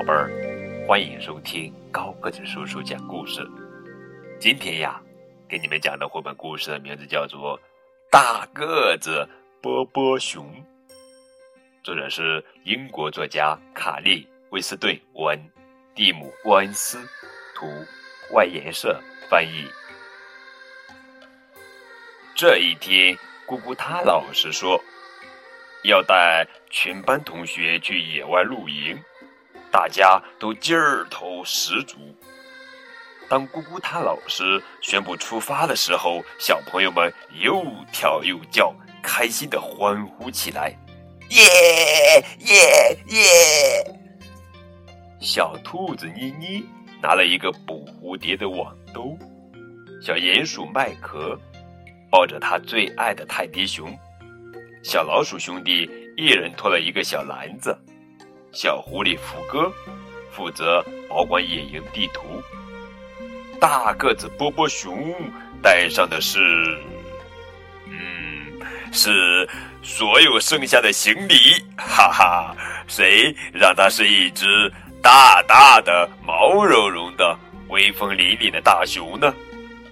宝贝儿，欢迎收听高个子叔叔讲故事。今天呀，给你们讲的绘本故事的名字叫做《大个子波波熊》，作者是英国作家卡利·威斯顿·文，蒂姆·沃恩斯，图，外研社翻译。这一天，咕咕他老师说，要带全班同学去野外露营。大家都劲儿头十足。当咕咕他老师宣布出发的时候，小朋友们又跳又叫，开心的欢呼起来：“耶耶耶！”小兔子妮妮拿了一个捕蝴蝶的网兜，小鼹鼠麦克抱着他最爱的泰迪熊，小老鼠兄弟一人拖了一个小篮子。小狐狸福哥负责保管野营地图，大个子波波熊带上的是，嗯，是所有剩下的行李，哈哈，谁让它是一只大大的、毛茸茸的、威风凛凛的大熊呢？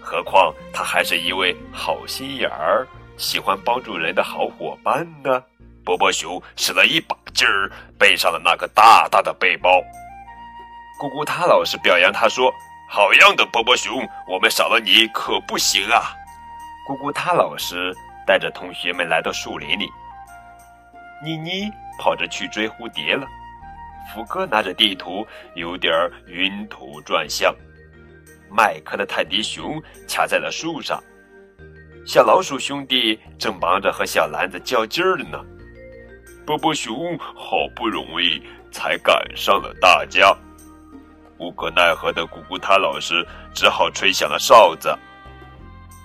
何况它还是一位好心眼儿、喜欢帮助人的好伙伴呢。波波熊使了一把劲儿，背上了那个大大的背包。咕咕他老师表扬他说：“好样的，波波熊，我们少了你可不行啊！”咕咕他老师带着同学们来到树林里，妮妮跑着去追蝴蝶了，福哥拿着地图有点晕头转向，麦克的泰迪熊卡在了树上，小老鼠兄弟正忙着和小篮子较劲儿呢。波波熊好不容易才赶上了大家，无可奈何的咕咕他老师只好吹响了哨子。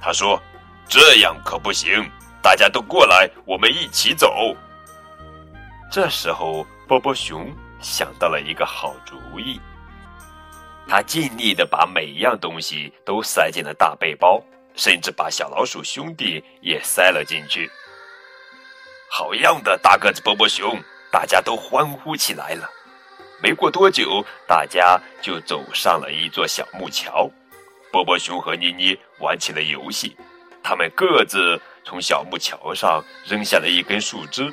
他说：“这样可不行，大家都过来，我们一起走。”这时候，波波熊想到了一个好主意，他尽力的把每一样东西都塞进了大背包，甚至把小老鼠兄弟也塞了进去。好样的，大个子波波熊！大家都欢呼起来了。没过多久，大家就走上了一座小木桥。波波熊和妮妮玩起了游戏，他们各自从小木桥上扔下了一根树枝，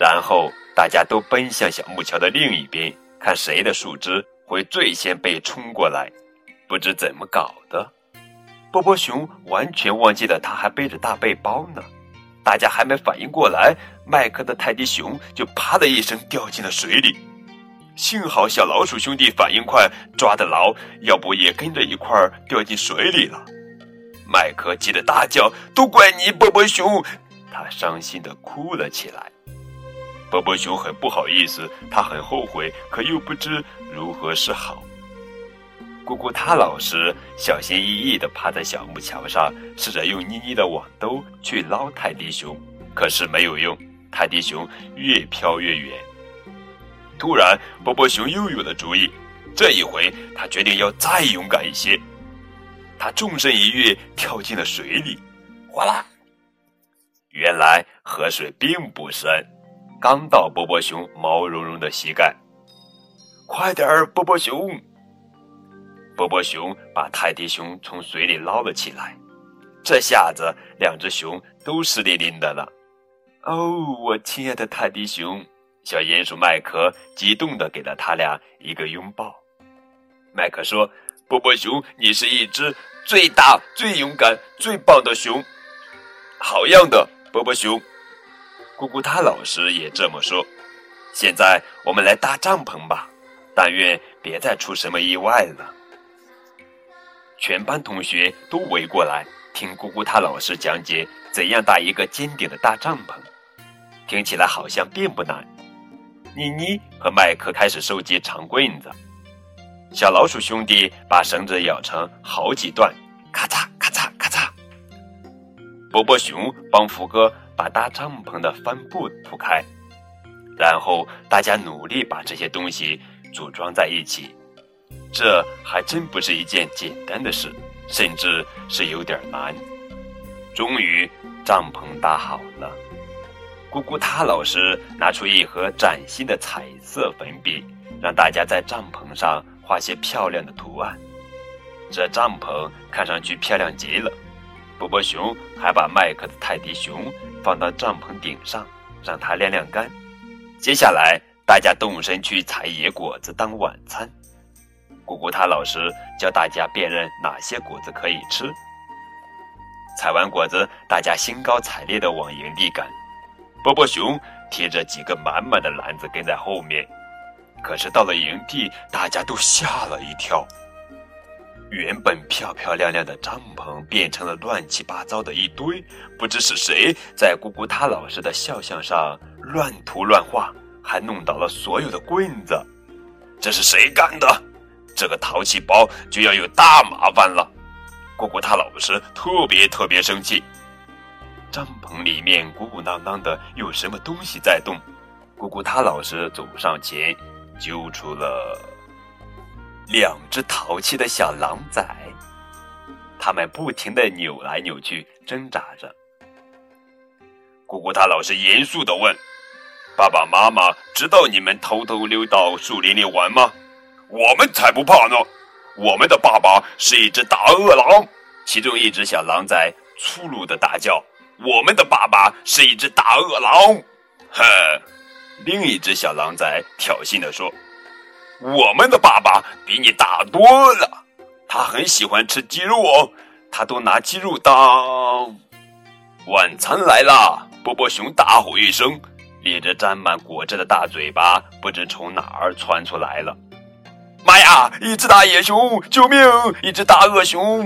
然后大家都奔向小木桥的另一边，看谁的树枝会最先被冲过来。不知怎么搞的，波波熊完全忘记了他还背着大背包呢。大家还没反应过来，麦克的泰迪熊就啪的一声掉进了水里。幸好小老鼠兄弟反应快，抓得牢，要不也跟着一块儿掉进水里了。麦克急得大叫：“都怪你，波波熊！”他伤心的哭了起来。波波熊很不好意思，他很后悔，可又不知如何是好。咕咕他老实小心翼翼地趴在小木桥上，试着用妮妮的网兜去捞泰迪熊，可是没有用，泰迪熊越飘越远。突然，波波熊又有了主意，这一回他决定要再勇敢一些。他纵身一跃，跳进了水里，哗啦！原来河水并不深，刚到波波熊毛茸茸的膝盖。快点儿，波波熊！波波熊把泰迪熊从水里捞了起来，这下子两只熊都湿淋淋的了。哦，我亲爱的泰迪熊，小鼹鼠麦克激动地给了他俩一个拥抱。麦克说：“波波熊，你是一只最大、最勇敢、最棒的熊，好样的，波波熊。”咕咕他老师也这么说。现在我们来搭帐篷吧，但愿别再出什么意外了。全班同学都围过来听咕咕他老师讲解怎样搭一个尖顶的大帐篷，听起来好像并不难。妮妮和麦克开始收集长棍子，小老鼠兄弟把绳子咬成好几段，咔嚓咔嚓咔嚓。波波熊帮福哥把搭帐篷的帆布铺开，然后大家努力把这些东西组装在一起。这还真不是一件简单的事，甚至是有点难。终于，帐篷搭好了。咕咕他老师拿出一盒崭新的彩色粉笔，让大家在帐篷上画些漂亮的图案。这帐篷看上去漂亮极了。波波熊还把麦克的泰迪熊放到帐篷顶上，让它晾晾干。接下来，大家动身去采野果子当晚餐。咕咕他老师教大家辨认哪些果子可以吃。采完果子，大家兴高采烈地往营地赶。波波熊提着几个满满的篮子跟在后面。可是到了营地，大家都吓了一跳。原本漂漂亮亮的帐篷变成了乱七八糟的一堆，不知是谁在咕咕他老师的肖像上乱涂乱画，还弄倒了所有的棍子。这是谁干的？这个淘气包就要有大麻烦了。咕咕他老师特别特别生气。帐篷里面鼓鼓囊囊的，有什么东西在动？咕咕他老师走上前，揪出了。两只淘气的小狼崽，它们不停的扭来扭去，挣扎着。姑姑他老师严肃的问：“爸爸妈妈知道你们偷偷溜到树林里玩吗？”“我们才不怕呢！我们的爸爸是一只大恶狼。”其中一只小狼崽粗鲁的大叫：“我们的爸爸是一只大恶狼！”哼，另一只小狼崽挑衅的说。我们的爸爸比你大多了，他很喜欢吃鸡肉哦，他都拿鸡肉当晚餐来了。波波熊大吼一声，咧着沾满果汁的大嘴巴，不知从哪儿窜出来了。妈呀！一只大野熊，救命！一只大恶熊，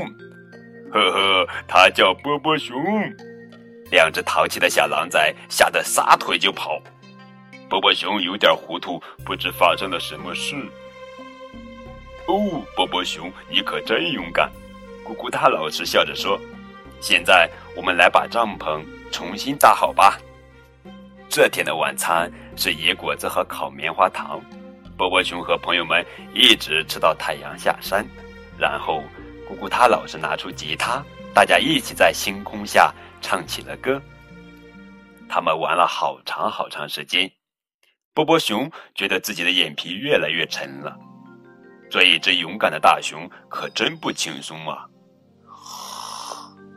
呵呵，它叫波波熊。两只淘气的小狼崽吓得撒腿就跑。波波熊有点糊涂，不知发生了什么事。哦，波波熊，你可真勇敢！咕咕大老师笑着说：“现在我们来把帐篷重新搭好吧。”这天的晚餐是野果子和烤棉花糖。波波熊和朋友们一直吃到太阳下山，然后咕咕他老师拿出吉他，大家一起在星空下唱起了歌。他们玩了好长好长时间。波波熊觉得自己的眼皮越来越沉了。做一只勇敢的大熊可真不轻松啊！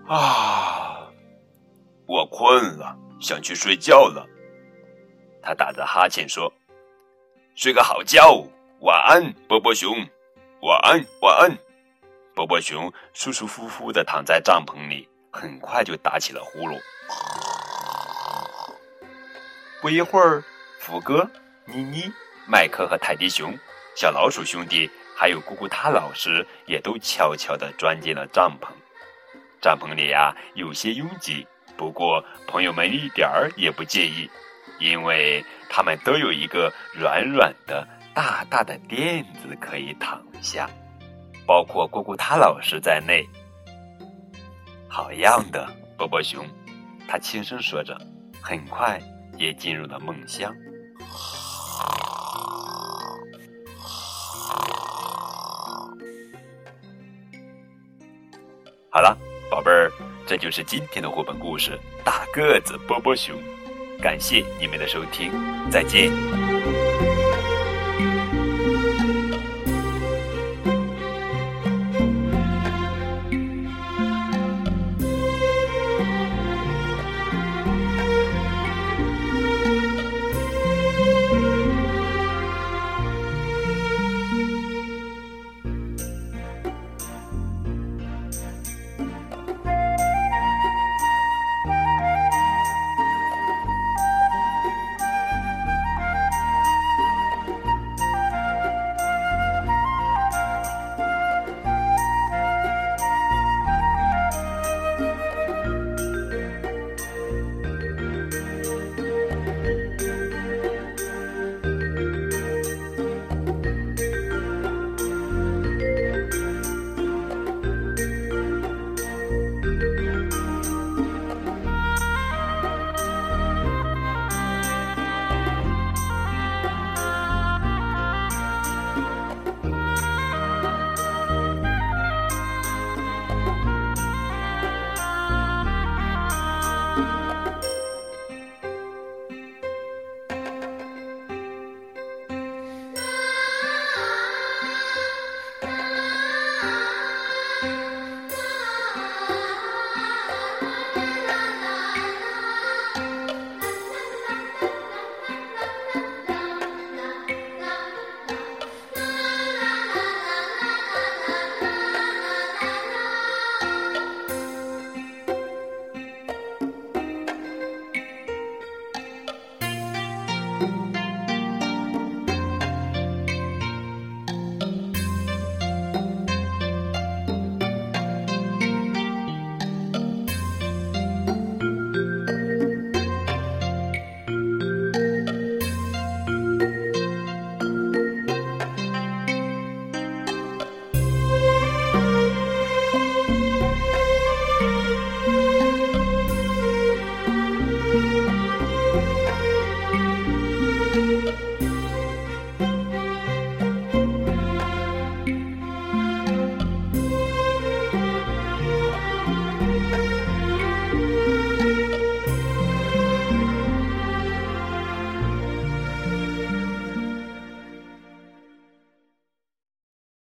啊，我困了，想去睡觉了。他打着哈欠说：“睡个好觉，晚安，波波熊。晚安，晚安。”波波熊舒舒服服的躺在帐篷里，很快就打起了呼噜。不一会儿。福哥、妮妮、麦克和泰迪熊、小老鼠兄弟，还有咕咕他老师，也都悄悄地钻进了帐篷。帐篷里呀，有些拥挤，不过朋友们一点儿也不介意，因为他们都有一个软软的、大大的垫子可以躺下，包括咕咕他老师在内。好样的，波波熊！他轻声说着，很快也进入了梦乡。好了，宝贝儿，这就是今天的绘本故事《大个子波波熊》。感谢你们的收听，再见。